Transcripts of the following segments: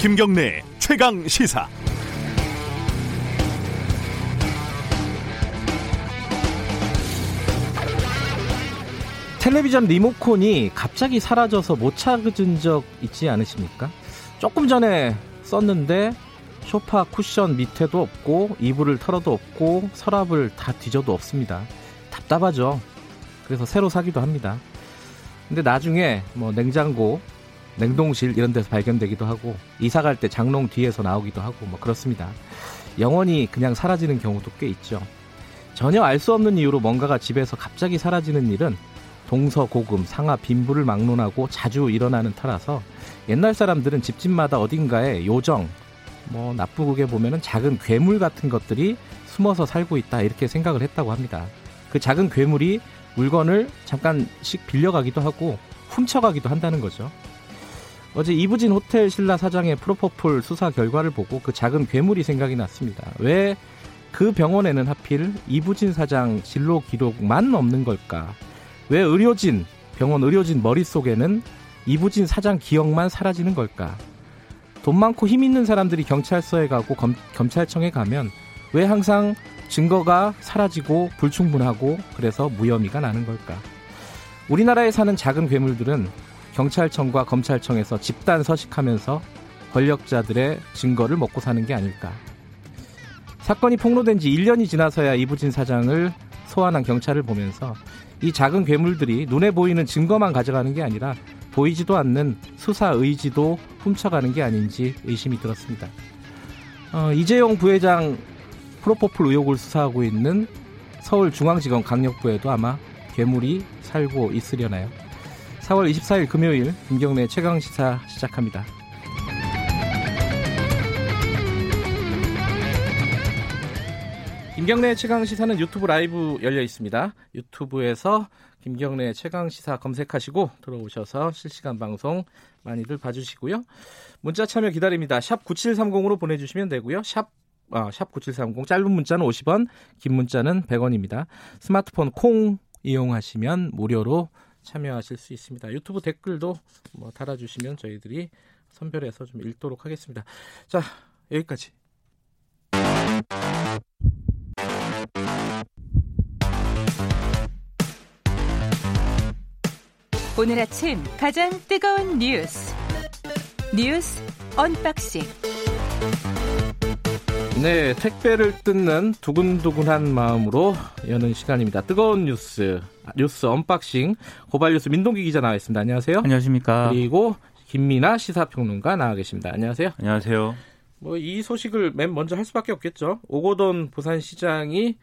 김경래 최강 시사. 텔레비전 리모컨이 갑자기 사라져서 못 찾은 적 있지 않으십니까? 조금 전에 썼는데 소파 쿠션 밑에도 없고 이불을 털어도 없고 서랍을 다 뒤져도 없습니다. 답답하죠. 그래서 새로 사기도 합니다. 근데 나중에 뭐 냉장고, 냉동실 이런 데서 발견되기도 하고 이사 갈 때 장롱 뒤에서 나오기도 하고 뭐 그렇습니다. 영원히 그냥 사라지는 경우도 꽤 있죠. 전혀 알 수 없는 이유로 뭔가가 집에서 갑자기 사라지는 일은 동서 고금, 상하, 빈부를 막론하고 자주 일어나는 터라서 옛날 사람들은 집집마다 어딘가에 요정, 뭐 나쁘게 보면은 작은 괴물 같은 것들이 숨어서 살고 있다 이렇게 생각을 했다고 합니다. 그 작은 괴물이 물건을 잠깐씩 빌려가기도 하고 훔쳐가기도 한다는 거죠. 어제 이부진 호텔 신라 사장의 프로포폴 수사 결과를 보고 그 작은 괴물이 생각이 났습니다. 왜 그 병원에는 하필 이부진 사장 진로 기록만 없는 걸까? 왜 의료진, 병원 의료진 머릿속에는 이부진 사장 기억만 사라지는 걸까? 돈 많고 힘 있는 사람들이 경찰서에 가고 검, 검찰청에 가면 왜 항상 증거가 사라지고 불충분하고 그래서 무혐의가 나는 걸까? 우리나라에 사는 작은 괴물들은 경찰청과 검찰청에서 집단 서식하면서 권력자들의 증거를 먹고 사는 게 아닐까? 사건이 폭로된 지 1년이 지나서야 이부진 사장을 소환한 경찰을 보면서 이 작은 괴물들이 눈에 보이는 증거만 가져가는 게 아니라 보이지도 않는 수사 의지도 훔쳐가는 게 아닌지 의심이 들었습니다. 어, 이재용 부회장 프로포폴 의혹을 수사하고 있는 서울중앙지검 강력부에도 아마 괴물이 살고 있으려나요? 4월 24일 금요일 김경래 최강 시사 시작합니다. 김경래 최강 시사는 유튜브 라이브 열려 있습니다. 유튜브에서 김경래 최강 시사 검색하시고 들어오셔서 실시간 방송 많이들 봐주시고요. 문자 참여 기다립니다. 샵 9730으로 보내주시면 되고요. 샵 아, 샵9730 짧은 문자는 50원, 긴 문자는 100원입니다. 스마트폰 콩 이용하시면 무료로 참여하실 수 있습니다. 유튜브 댓글도 뭐 달아주시면 저희들이 선별해서 좀 읽도록 하겠습니다. 자, 여기까지. 오늘 아침 가장 뜨거운 뉴스 뉴스 unboxing 네, 택배를 뜯는 두근두근한 마음으로 여는 시간입니다. 뜨거운 뉴스 뉴스 unboxing 고발뉴스 민동기 기자 나와 있습니다. 안녕하세요. 안녕하십니까. 그리고 김민하 시사평론가 나와 계십니다. 안녕하세요. 안녕하세요. 뭐 이 소식을 맨 먼저 할 수밖에 없겠죠. 오거돈 부산시장이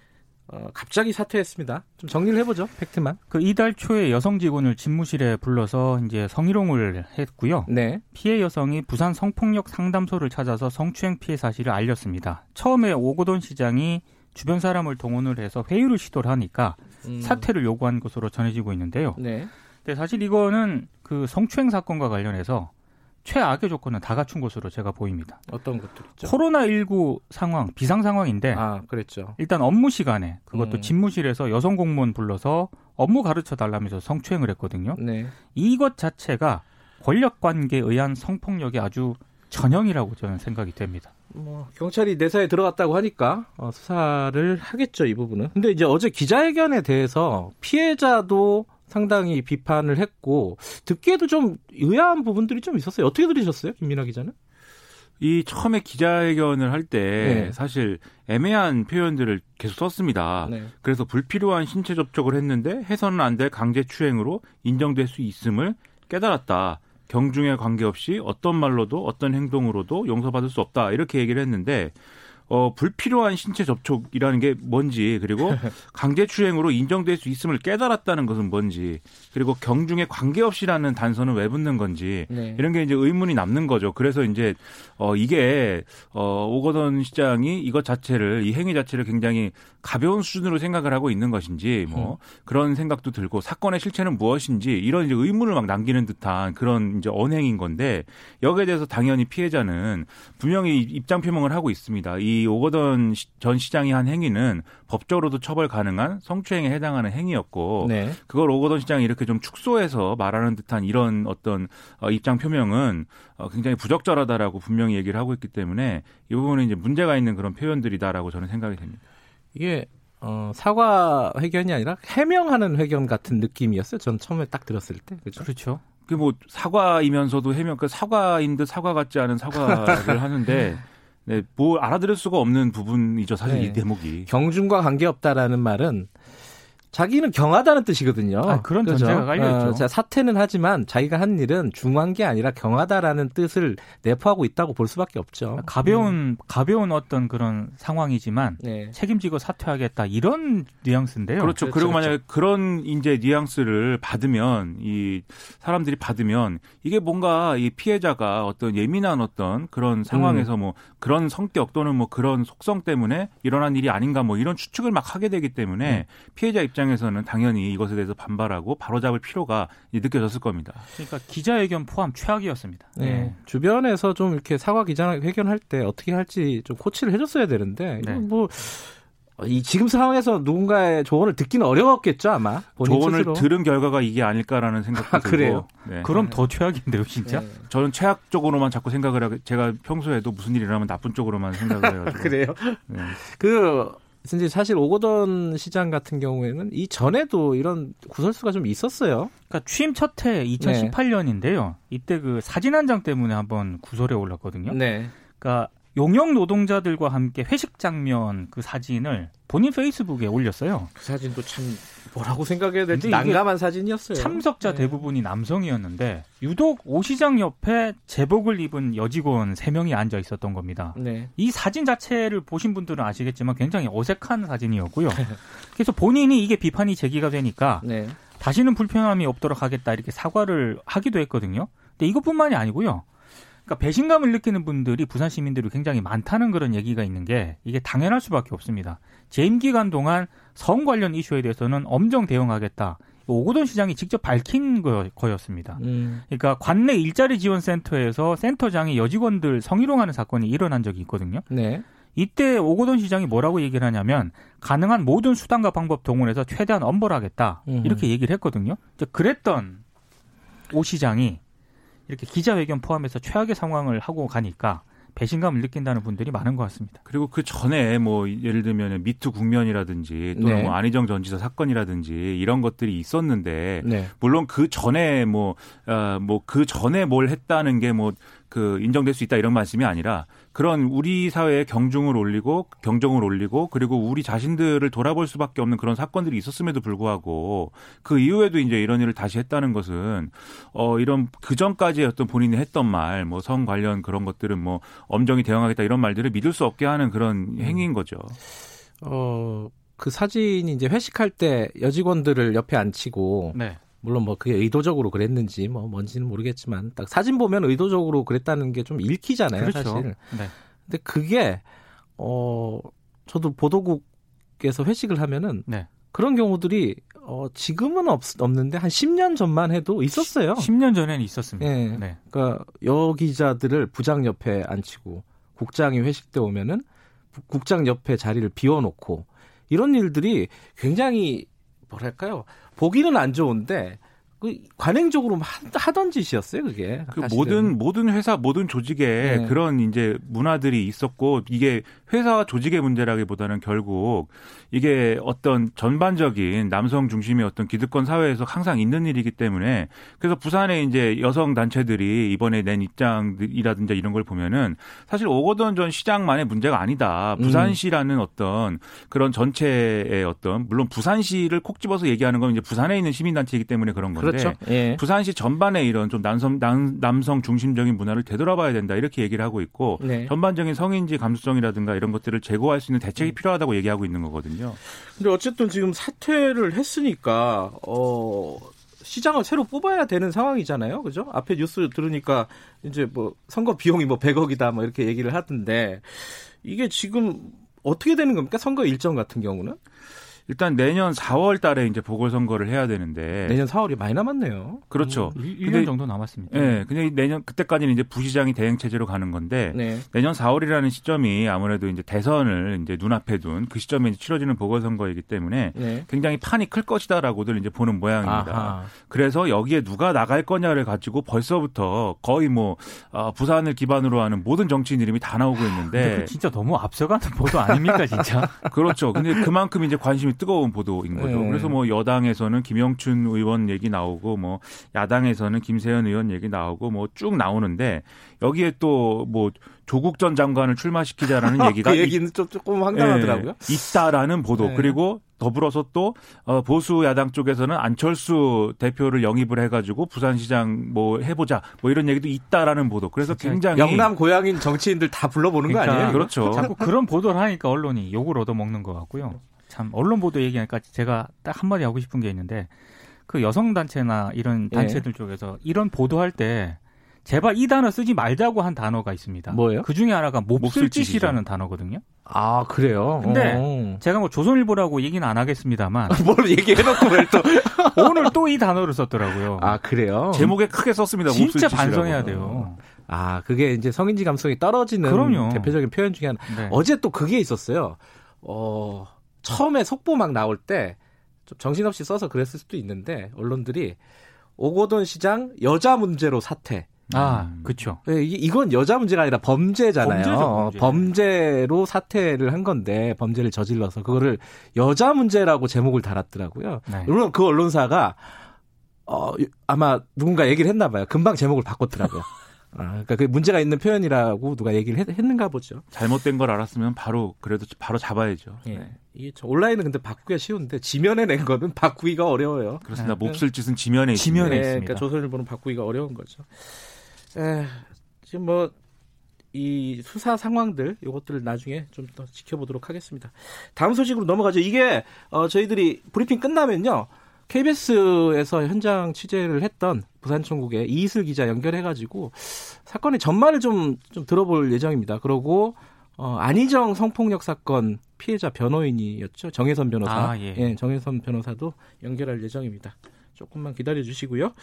어, 갑자기 사퇴했습니다. 좀 정리를 해보죠. 팩트만. 그 이달 초에 여성 직원을 집무실에 불러서 이제 성희롱을 했고요. 네. 피해 여성이 부산 성폭력 상담소를 찾아서 성추행 피해 사실을 알렸습니다. 처음에 오고돈 시장이 주변 사람을 동원을 해서 회유를 시도를 하니까 음. 사퇴를 요구한 것으로 전해지고 있는데요. 네. 근데 사실 이거는 그 성추행 사건과 관련해서 최악의 조건은 다 갖춘 것으로 제가 보입니다. 어떤 것들이죠? 코로나19 상황, 비상 상황인데 아, 그랬죠. 일단 업무 시간에 그것도 음. 집무실에서 여성 공무원 불러서 업무 가르쳐 달라면서 성추행을 했거든요. 네. 이것 자체가 권력 관계에 의한 성폭력이 아주 전형이라고 저는 생각이 됩니다. 뭐 경찰이 내사에 들어갔다고 하니까 어, 수사를 하겠죠 이 부분은. 근데 이제 어제 기자회견에 대해서 피해자도 상당히 비판을 했고 듣기에도 좀 의아한 부분들이 좀 있었어요. 어떻게 들으셨어요, 김민아 기자는? 이 처음에 기자회견을 할때 네. 사실 애매한 표현들을 계속 썼습니다. 네. 그래서 불필요한 신체 접촉을 했는데 해서는 안 될 강제 추행으로 인정될 수 있음을 깨달았다. 경중에 관계없이 어떤 말로도 어떤 행동으로도 용서받을 수 없다. 이렇게 얘기를 했는데 어, 불필요한 신체 접촉이라는 게 뭔지, 그리고 강제추행으로 인정될 수 있음을 깨달았다는 것은 뭔지, 그리고 경중에 관계없이라는 단서는 왜 붙는 건지, 네. 이런 게 이제 의문이 남는 거죠. 그래서 이제, 어, 이게, 어, 오거돈 시장이 이것 자체를, 이 행위 자체를 굉장히 가벼운 수준으로 생각을 하고 있는 것인지, 뭐, 그런 생각도 들고, 사건의 실체는 무엇인지, 이런 이제 의문을 막 남기는 듯한 그런 이제 언행인 건데, 여기에 대해서 당연히 피해자는 분명히 입장 표명을 하고 있습니다. 이이 오거돈 전 시장이 한 행위는 법적으로도 처벌 가능한 성추행에 해당하는 행위였고 네. 그걸 오거돈 시장이 이렇게 좀 축소해서 말하는 듯한 이런 어떤 어, 입장 표명은 어, 굉장히 부적절하다라고 분명히 얘기를 하고 있기 때문에 이 부분은 이제 문제가 있는 그런 표현들이다라고 저는 생각이 됩니다. 이게 어, 사과 회견이 아니라 해명하는 회견 같은 느낌이었어요. 전 처음에 딱 들었을 때. 그죠? 그렇죠. 그뭐 사과이면서도 해명 그 사과인 듯 사과 같지 않은 사과를 하는데 네, 뭐 알아들을 수가 없는 부분이죠. 사실 네. 이 대목이. 경중과 관계없다라는 말은 자기는 경하다는 뜻이거든요. 아, 그런 그죠? 전제가 깔려 있죠. 어, 자, 사퇴는 하지만 자기가 한 일은 중한 게 아니라 경하다라는 뜻을 내포하고 있다고 볼 수밖에 없죠. 가벼운 가벼운 어떤 그런 상황이지만 네. 책임지고 사퇴하겠다 이런 뉘앙스인데요. 그렇죠. 그렇죠, 그리고 그렇죠. 만약 에 그런 이제 뉘앙스를 받으면 이 사람들이 받으면 이게 뭔가 이 피해자가 어떤 예민한 어떤 그런 상황에서 음. 뭐 그런 성격 또는 뭐 그런 속성 때문에 일어난 일이 아닌가 뭐 이런 추측을 막 하게 되기 때문에 음. 피해자 입장 에서는 당연히 이것에 대해서 반발하고 바로잡을 필요가 느껴졌을 겁니다. 그러니까 기자회견 포함 최악이었습니다. 네. 주변에서 좀 이렇게 사과 기자회견할 때 어떻게 할지 좀 코치를 해줬어야 되는데 네. 뭐. 이 지금 상황에서 누군가의 조언을 듣기는 어려웠겠죠 아마 본인 조언을 스스로. 들은 결과가 이게 아닐까라는 생각도 아, 들고 그래요? 네. 그럼 더 최악인데요, 진짜. 네. 저는 최악 쪽으로만 자꾸 생각을 하게 제가 평소에도 무슨 일이 일어나면 나쁜 쪽으로만 생각을 해가지고 그래요? 네. 그 이제 사실 오거돈 시장 같은 경우에는 이 전에도 이런 구설수가 좀 있었어요. 그러니까 취임 첫 해 2018년인데요. 이때 그 사진 한 장 때문에 한번 구설에 올랐거든요. 네. 그러니까 용역 노동자들과 함께 회식 장면 그 사진을 본인 페이스북에 올렸어요. 그 사진도 참 뭐라고 생각해야 될지 난감한 사진이었어요. 참석자 네. 대부분이 남성이었는데 유독 오 시장 옆에 제복을 입은 여직원 3명이 앉아 있었던 겁니다. 네. 이 사진 자체를 보신 분들은 아시겠지만 굉장히 어색한 사진이었고요. 그래서 본인이 이게 비판이 제기가 되니까 네. 다시는 불편함이 없도록 하겠다 이렇게 사과를 하기도 했거든요. 근데 이것뿐만이 아니고요. 그러니까 배신감을 느끼는 분들이 부산 시민들이 굉장히 많다는 그런 얘기가 있는 게 이게 당연할 수밖에 없습니다. 재임 기간 동안 성 관련 이슈에 대해서는 엄정 대응하겠다. 오고돈 시장이 직접 밝힌 거, 거였습니다. 음. 그러니까 관내 일자리 지원 센터에서 센터장이 여직원들 성희롱하는 사건이 일어난 적이 있거든요. 네. 이때 오고돈 시장이 뭐라고 얘기를 하냐면 가능한 모든 수단과 방법 동원해서 최대한 엄벌하겠다 음. 이렇게 얘기를 했거든요. 그랬던 오 시장이 이렇게 기자회견 포함해서 최악의 상황을 하고 가니까 배신감을 느낀다는 분들이 많은 것 같습니다. 그리고 그 전에 뭐 예를 들면 미투 국면이라든지 또는 네. 뭐 안희정 전 지사 사건이라든지 이런 것들이 있었는데 네. 물론 그 전에 뭐어뭐그 전에 뭘 했다는 게 뭐 그 인정될 수 있다 이런 말씀이 아니라 그런 우리 사회의 경중을 올리고 경정을 올리고 그리고 우리 자신들을 돌아볼 수밖에 없는 그런 사건들이 있었음에도 불구하고 그 이후에도 이제 이런 일을 다시 했다는 것은 어 이런 그 전까지 어떤 본인이 했던 말 뭐 성 관련 그런 것들은 뭐 엄정히 대응하겠다 이런 말들을 믿을 수 없게 하는 그런 행위인 거죠. 어, 그 사진이 이제 회식할 때 여직원들을 옆에 앉히고 네. 물론 뭐 그게 의도적으로 그랬는지 뭐 뭔지는 모르겠지만 딱 사진 보면 의도적으로 그랬다는 게 좀 읽히잖아요, 그렇죠. 사실. 네. 근데 그게 어 저도 보도국에서 회식을 하면은 네. 그런 경우들이 어 지금은 없, 없는데 한 10년 전만 해도 있었어요. 10년 전에는 있었습니다. 예. 네. 그러니까 여 기자들을 부장 옆에 앉히고 국장이 회식 때 오면은 부- 국장 옆에 자리를 비워놓고 이런 일들이 굉장히 뭐랄까요? 보기는 안 좋은데 그 관행적으로 하- 하던 짓이었어요 그게 그. 모든 모든 회사 모든 조직에 네. 그런 이제 문화들이 있었고 이게 회사와 조직의 문제라기보다는 결국 이게 어떤 전반적인 남성 중심의 어떤 기득권 사회에서 항상 있는 일이기 때문에 그래서 부산의 이제 여성 단체들이 이번에 낸 입장이라든지 이런 걸 보면은 사실 오거돈 전 시장만의 문제가 아니다. 음. 부산시라는 어떤 그런 전체의 어떤 물론 부산시를 콕 집어서 얘기하는 건 이제 부산에 있는 시민 단체이기 때문에 그런 그렇죠 예. 부산시 전반에 이런 좀 남성 남, 남성 중심적인 문화를 되돌아봐야 된다 이렇게 얘기를 하고 있고 네. 전반적인 성인지 감수성이라든가 이런 것들을 제고할 수 있는 대책이 필요하다고 얘기하고 있는 거거든요. 근데 어쨌든 지금 사퇴를 했으니까 어 시장을 새로 뽑아야 되는 상황이잖아요. 그죠? 앞에 뉴스 들으니까 이제 뭐 선거 비용이 뭐 100억이다 뭐 이렇게 얘기를 하던데 이게 지금 어떻게 되는 겁니까? 선거 일정 같은 경우는? 일단 내년 4월 달에 이제 보궐선거를 해야 되는데 내년 4월이 많이 남았네요. 그렇죠. 음, 1, 근데- 년 정도 남았습니다. 예, 네, 근데 내년 그때까지는 이제 부시장이 대행 체제로 가는 건데 네. 내년 4월이라는 시점이 아무래도 이제 대선을 이제 눈앞에 둔 그 시점에 이제 치러지는 보궐선거이기 때문에 네. 굉장히 판이 클 것이다라고들 이제 보는 모양입니다. 아하. 그래서 여기에 누가 나갈 거냐를 가지고 벌써부터 거의 뭐 어, 부산을 기반으로 하는 모든 정치인 이름이 다 나오고 있는데 그 진짜 너무 앞서가는 보도 아닙니까 진짜? 그렇죠. 근데 그만큼 이제 관심이 뜨거운 보도인 거죠. 네. 그래서 뭐 여당에서는 김영춘 의원 얘기 나오고 뭐 야당에서는 김세현 의원 얘기 나오고 뭐 쭉 나오는데 여기에 또 뭐 조국 전 장관을 출마시키자라는 얘기가 그 얘기는 좀 조금 황당하더라고요. 예, 있다라는 보도 네. 그리고 더불어서 또 어, 보수 야당 쪽에서는 안철수 대표를 영입을 해가지고 부산시장 뭐 해보자 뭐 이런 얘기도 있다라는 보도. 그래서 굉장히 영남 고향인 정치인들 다 불러보는 거 그러니까 아니에요? 그렇죠. 자꾸 그런 보도를 하니까 언론이 욕을 얻어먹는 것 같고요. 참 언론 보도 얘기하니까 제가 딱 한마디 하고 싶은 게 있는데 그 여성 단체나 이런 예. 단체들 쪽에서 이런 보도할 때 제발 이 단어 쓰지 말자고 한 단어가 있습니다. 뭐예요? 그 중에 하나가 몹쓸 짓이라는 몹쓸짓이죠. 단어거든요. 아 그래요. 근데 어. 제가 뭐 조선일보라고 얘기는 안 하겠습니다만 뭘 얘기해놓고 왜 또? 오늘 또 이 단어를 썼더라고요. 아 그래요. 제목에 크게 썼습니다. 진짜. 반성해야 돼요. 아 그게 이제 성인지 감성이 떨어지는 그럼요. 대표적인 표현 중에 하나. 네. 어제 또 그게 있었어요. 어 처음에 속보 막 나올 때 좀 정신없이 써서 그랬을 수도 있는데 언론들이 오고돈 시장 여자 문제로 사퇴. 아, 음. 그렇죠. 예, 이- 이건 여자 문제가 아니라 범죄잖아요. 범죄죠, 어, 범죄. 범죄 로 사퇴를 한 건데 범죄를 저질러서 그거를 여자 문제라고 제목을 달았더라고요. 네. 물론 그 언론사가 어 아마 누군가 얘기를 했나 봐요. 금방 제목을 바꿨더라고요. 아, 그러니까 그 문제가 있는 표현이라고 누가 얘기를 했, 는가 보죠. 잘못된 걸 알았으면 바로 그래도 바로 잡아야죠. 예. 네. 이게 저 온라인은 근데 바꾸기가 쉬운데 지면에 낸 거는 바꾸기가 어려워요. 그렇습니다. 네. 몹쓸 짓은 지면에 지면에 있습니다. 예, 있습니다. 그러니까 조선일보는 바꾸기가 어려운 거죠. 에, 지금 뭐 이 수사 상황들 이것들을 나중에 좀 더 지켜보도록 하겠습니다. 다음 소식으로 넘어가죠. 이게 어, 저희들이 브리핑 끝나면요. KBS에서 현장 취재를 했던 부산청국의 이이슬 기자 연결해가지고 사건의 전말을 좀, 좀 들어볼 예정입니다. 그리고 어, 안희정 성폭력 사건 피해자 변호인이었죠. 정혜선 변호사. 아, 예. 정혜선 변호사도 연결할 예정입니다. 조금만 기다려 주시고요.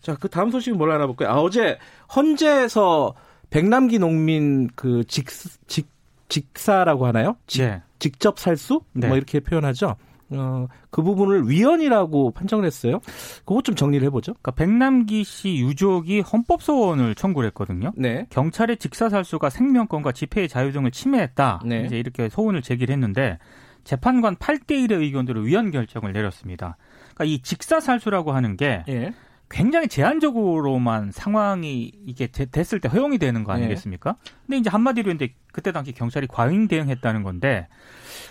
자, 그 다음 소식은 뭘 알아볼까요? 아, 어제 헌재에서 백남기 농민 그 직, 직, 직사라고 하나요? 직, 네. 직접 살수? 네. 뭐 이렇게 표현하죠. 어, 그 부분을 위헌이라고 판정을 했어요. 그것 좀 정리를 해보죠. 그러니까 백남기 씨 유족이 헌법 소원을 청구를 했거든요. 네. 경찰의 직사살수가 생명권과 집회의 자유 등을 침해했다. 네. 이제 이렇게 소원을 제기를 했는데 재판관 8대 1의 의견으로 위헌 결정을 내렸습니다. 그러니까 이 직사살수라고 하는 게 예. 굉장히 제한적으로만 상황이 이게 되- 됐을 때 허용이 되는 거 아니겠습니까? 근데 이제 한마디로 이제 그때 당시 경찰이 과잉 대응했다는 건데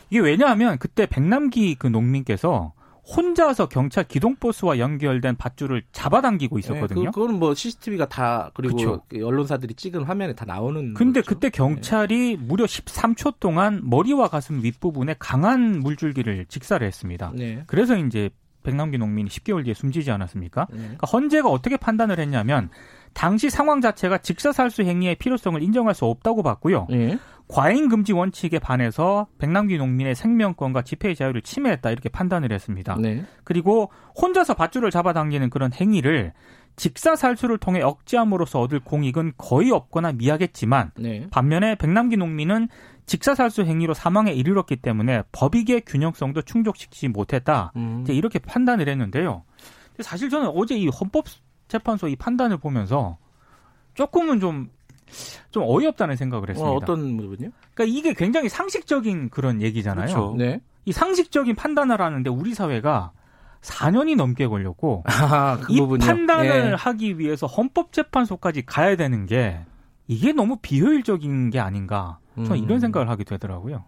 이게 왜냐하면 그때 백남기 그 농민께서 혼자서 경찰 기동버스와 연결된 밧줄을 잡아당기고 있었거든요. 그, 그거는 뭐 CCTV가 다 그리고 그쵸. 그 언론사들이 찍은 화면에 다 나오는. 근데 거죠. 그때 경찰이 무려 13초 동안 머리와 가슴 윗부분에 강한 물줄기를 직사를 했습니다. 네. 그래서 이제 백남기 농민이 10개월 뒤에 숨지지 않았습니까? 네. 그러니까 헌재가 어떻게 판단을 했냐면 당시 상황 자체가 직사살수 행위의 필요성을 인정할 수 없다고 봤고요. 예. 과잉 금지 원칙에 반해서 백남기 농민의 생명권과 집회의 자유를 침해했다 이렇게 판단을 했습니다. 네. 그리고 혼자서 밧줄을 잡아당기는 그런 행위를 직사살수를 통해 억제함으로써 얻을 공익은 거의 없거나 미약했지만 네. 반면에 백남기 농민은 직사살수 행위로 사망에 이르렀기 때문에 법익의 균형성도 충족시키지 못했다. 음. 이제 이렇게 판단을 했는데요. 사실 저는 어제 이 헌법재판소 이 판단을 보면서 조금은 좀, 좀 어이없다는 생각을 했습니다. 어, 어떤 부분이요? 그러니까 이게 굉장히 상식적인 그런 얘기잖아요. 그렇죠. 네. 이 상식적인 판단을 하는데 우리 사회가 4년이 넘게 걸렸고 아, 그 이 부분이요. 판단을 예. 하기 위해서 헌법재판소까지 가야 되는 게 이게 너무 비효율적인 게 아닌가. 저는 음. 이런 생각을 하게 되더라고요.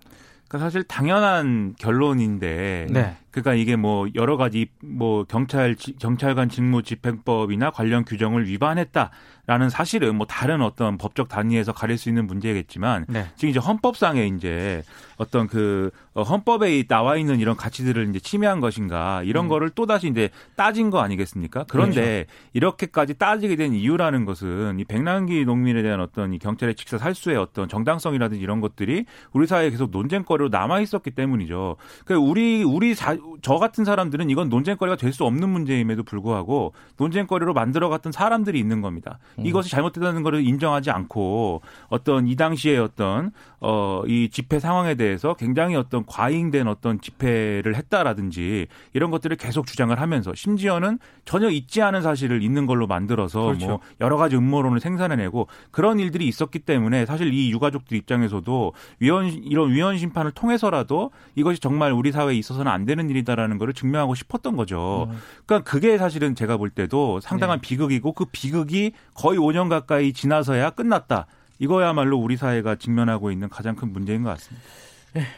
그러니까 사실 당연한 결론인데 네. 그러니까 이게 뭐 여러 가지 뭐 경찰 경찰관 직무 집행법이나 관련 규정을 위반했다라는 사실은 뭐 다른 어떤 법적 단위에서 가릴 수 있는 문제겠지만 네. 지금 이제 헌법상에 이제 어떤 그 어, 헌법에 나와 있는 이런 가치들을 이제 침해한 것인가 이런 음. 거를 또 다시 이제 따진 거 아니겠습니까? 그런데 그렇죠. 이렇게까지 따지게 된 이유라는 것은 이 백남기 농민에 대한 어떤 이 경찰의 직사 살수의 어떤 정당성이라든지 이런 것들이 우리 사회에 계속 논쟁거리로 남아 있었기 때문이죠. 그러니까 우리 우리 사, 저 같은 사람들은 이건 논쟁거리가 될 수 없는 문제임에도 불구하고 논쟁거리로 만들어갔던 사람들이 있는 겁니다. 음. 이것이 잘못됐다는 것을 인정하지 않고 어떤 이 당시에 어떤 어 이 집회 상황에 대해서 굉장히 어떤 과잉된 어떤 집회를 했다라든지 이런 것들을 계속 주장을 하면서 심지어는 전혀 있지 않은 사실을 있는 걸로 만들어서 그렇죠. 뭐 여러 가지 음모론을 생산해내고 그런 일들이 있었기 때문에 사실 이 유가족들 입장에서도 위헌 이런 위헌 심판을 통해서라도 이것이 정말 우리 사회에 있어서는 안 되는 일이다라는 것을 증명하고 싶었던 거죠. 음. 그러니까 그게 사실은 제가 볼 때도 상당한 네. 비극이고 그 비극이 거의 5년 가까이 지나서야 끝났다. 이거야말로 우리 사회가 직면하고 있는 가장 큰 문제인 것 같습니다.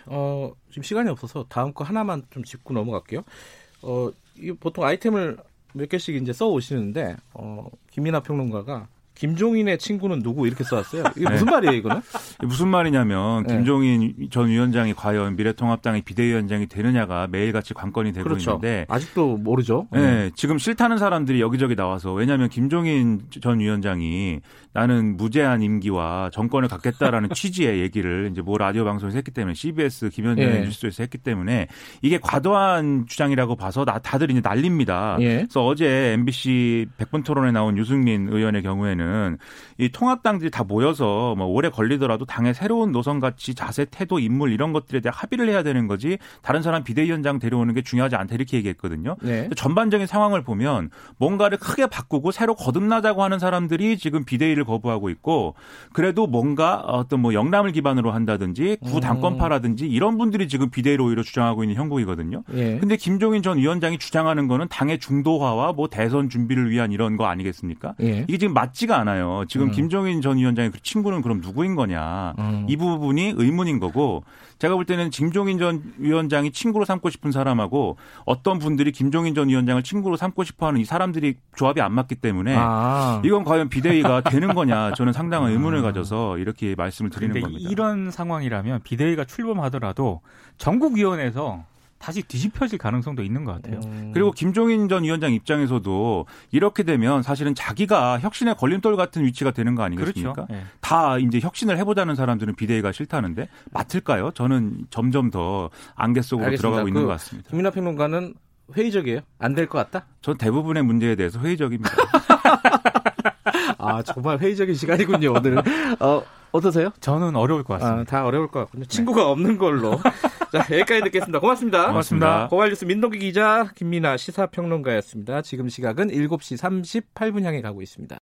어, 지금 시간이 없어서 다음 거 하나만 좀 짚고 넘어갈게요. 어, 이 보통 아이템을 몇 개씩 이제 써 오시는데 어, 김민하 평론가가 김종인의 친구는 누구 이렇게 써왔어요. 이게 무슨 말이에요, 이거는? 무슨 말이냐면 네. 김종인 전 위원장이 과연 미래통합당의 비대위원장이 되느냐가 매일같이 관건이 되고 그렇죠. 있는데 아직도 모르죠. 네, 지금 싫다는 사람들이 여기저기 나와서 왜냐하면 김종인 전 위원장이 나는 무제한 임기와 정권을 갖겠다라는 취지의 얘기를 이제 뭐 라디오 방송에서 했기 때문에 CBS 김현정의 예. 뉴스에서 했기 때문에 이게 과도한 주장이라고 봐서 나, 다들 이제 난립니다. 예. 그래서 어제 MBC 100분 토론에 나온 유승민 의원의 경우에는 이 통합당들이 다 모여서 뭐 오래 걸리더라도 당의 새로운 노선 가치, 자세, 태도, 인물 이런 것들에 대해 합의를 해야 되는 거지 다른 사람 비대위원장 데려오는 게 중요하지 않다 이렇게 얘기했거든요. 네. 전반적인 상황을 보면 뭔가를 크게 바꾸고 새로 거듭나자고 하는 사람들이 지금 비대위를 거부하고 있고 그래도 뭔가 어떤 뭐 영남을 기반으로 한다든지 구 당권파라든지 이런 분들이 지금 비대위를 오히려 주장하고 있는 형국이거든요. 예. 근데 김종인 전 위원장이 주장하는 거는 당의 중도화와 뭐 대선 준비를 위한 이런 거 아니겠습니까? 예. 이게 지금 맞지가 않아요. 지금 음. 김종인 전 위원장의 그 친구는 그럼 누구인 거냐? 음. 이 부분이 의문인 거고 제가 볼 때는 김종인 전 위원장이 친구로 삼고 싶은 사람하고 어떤 분들이 김종인 전 위원장을 친구로 삼고 싶어 하는 이 사람들이 조합이 안 맞기 때문에 아. 이건 과연 비대위가 되는 거냐 저는 상당한 의문을 가져서 이렇게 말씀을 드리는 겁니다. 이런 상황이라면 비대위가 출범하더라도 전국위원회에서 다시 뒤집혀질 가능성도 있는 것 같아요. 음. 그리고 김종인 전 위원장 입장에서도 이렇게 되면 사실은 자기가 혁신의 걸림돌 같은 위치가 되는 거 아니겠습니까? 그렇죠. 예. 다 이제 혁신을 해보자는 사람들은 비대위가 싫다는데 맡을까요? 저는 점점 더 안개 속으로 알겠습니다. 들어가고 있는 그것 같습니다. 김민하 평론가는 회의적이에요. 안 될 것 같다. 전 대부분의 문제에 대해서 회의적입니다. 아 정말 회의적인 시간이군요 오늘. 어 어떠세요? 저는 어려울 것 같습니다. 아, 다 어려울 것 같군요. 친구가 없는 걸로. 자 여기까지 듣겠습니다. 고맙습니다. 고맙습니다. 고발뉴스 민동기 기자 김민아 시사평론가였습니다. 지금 시각은 7시 38분 향해 가고 있습니다.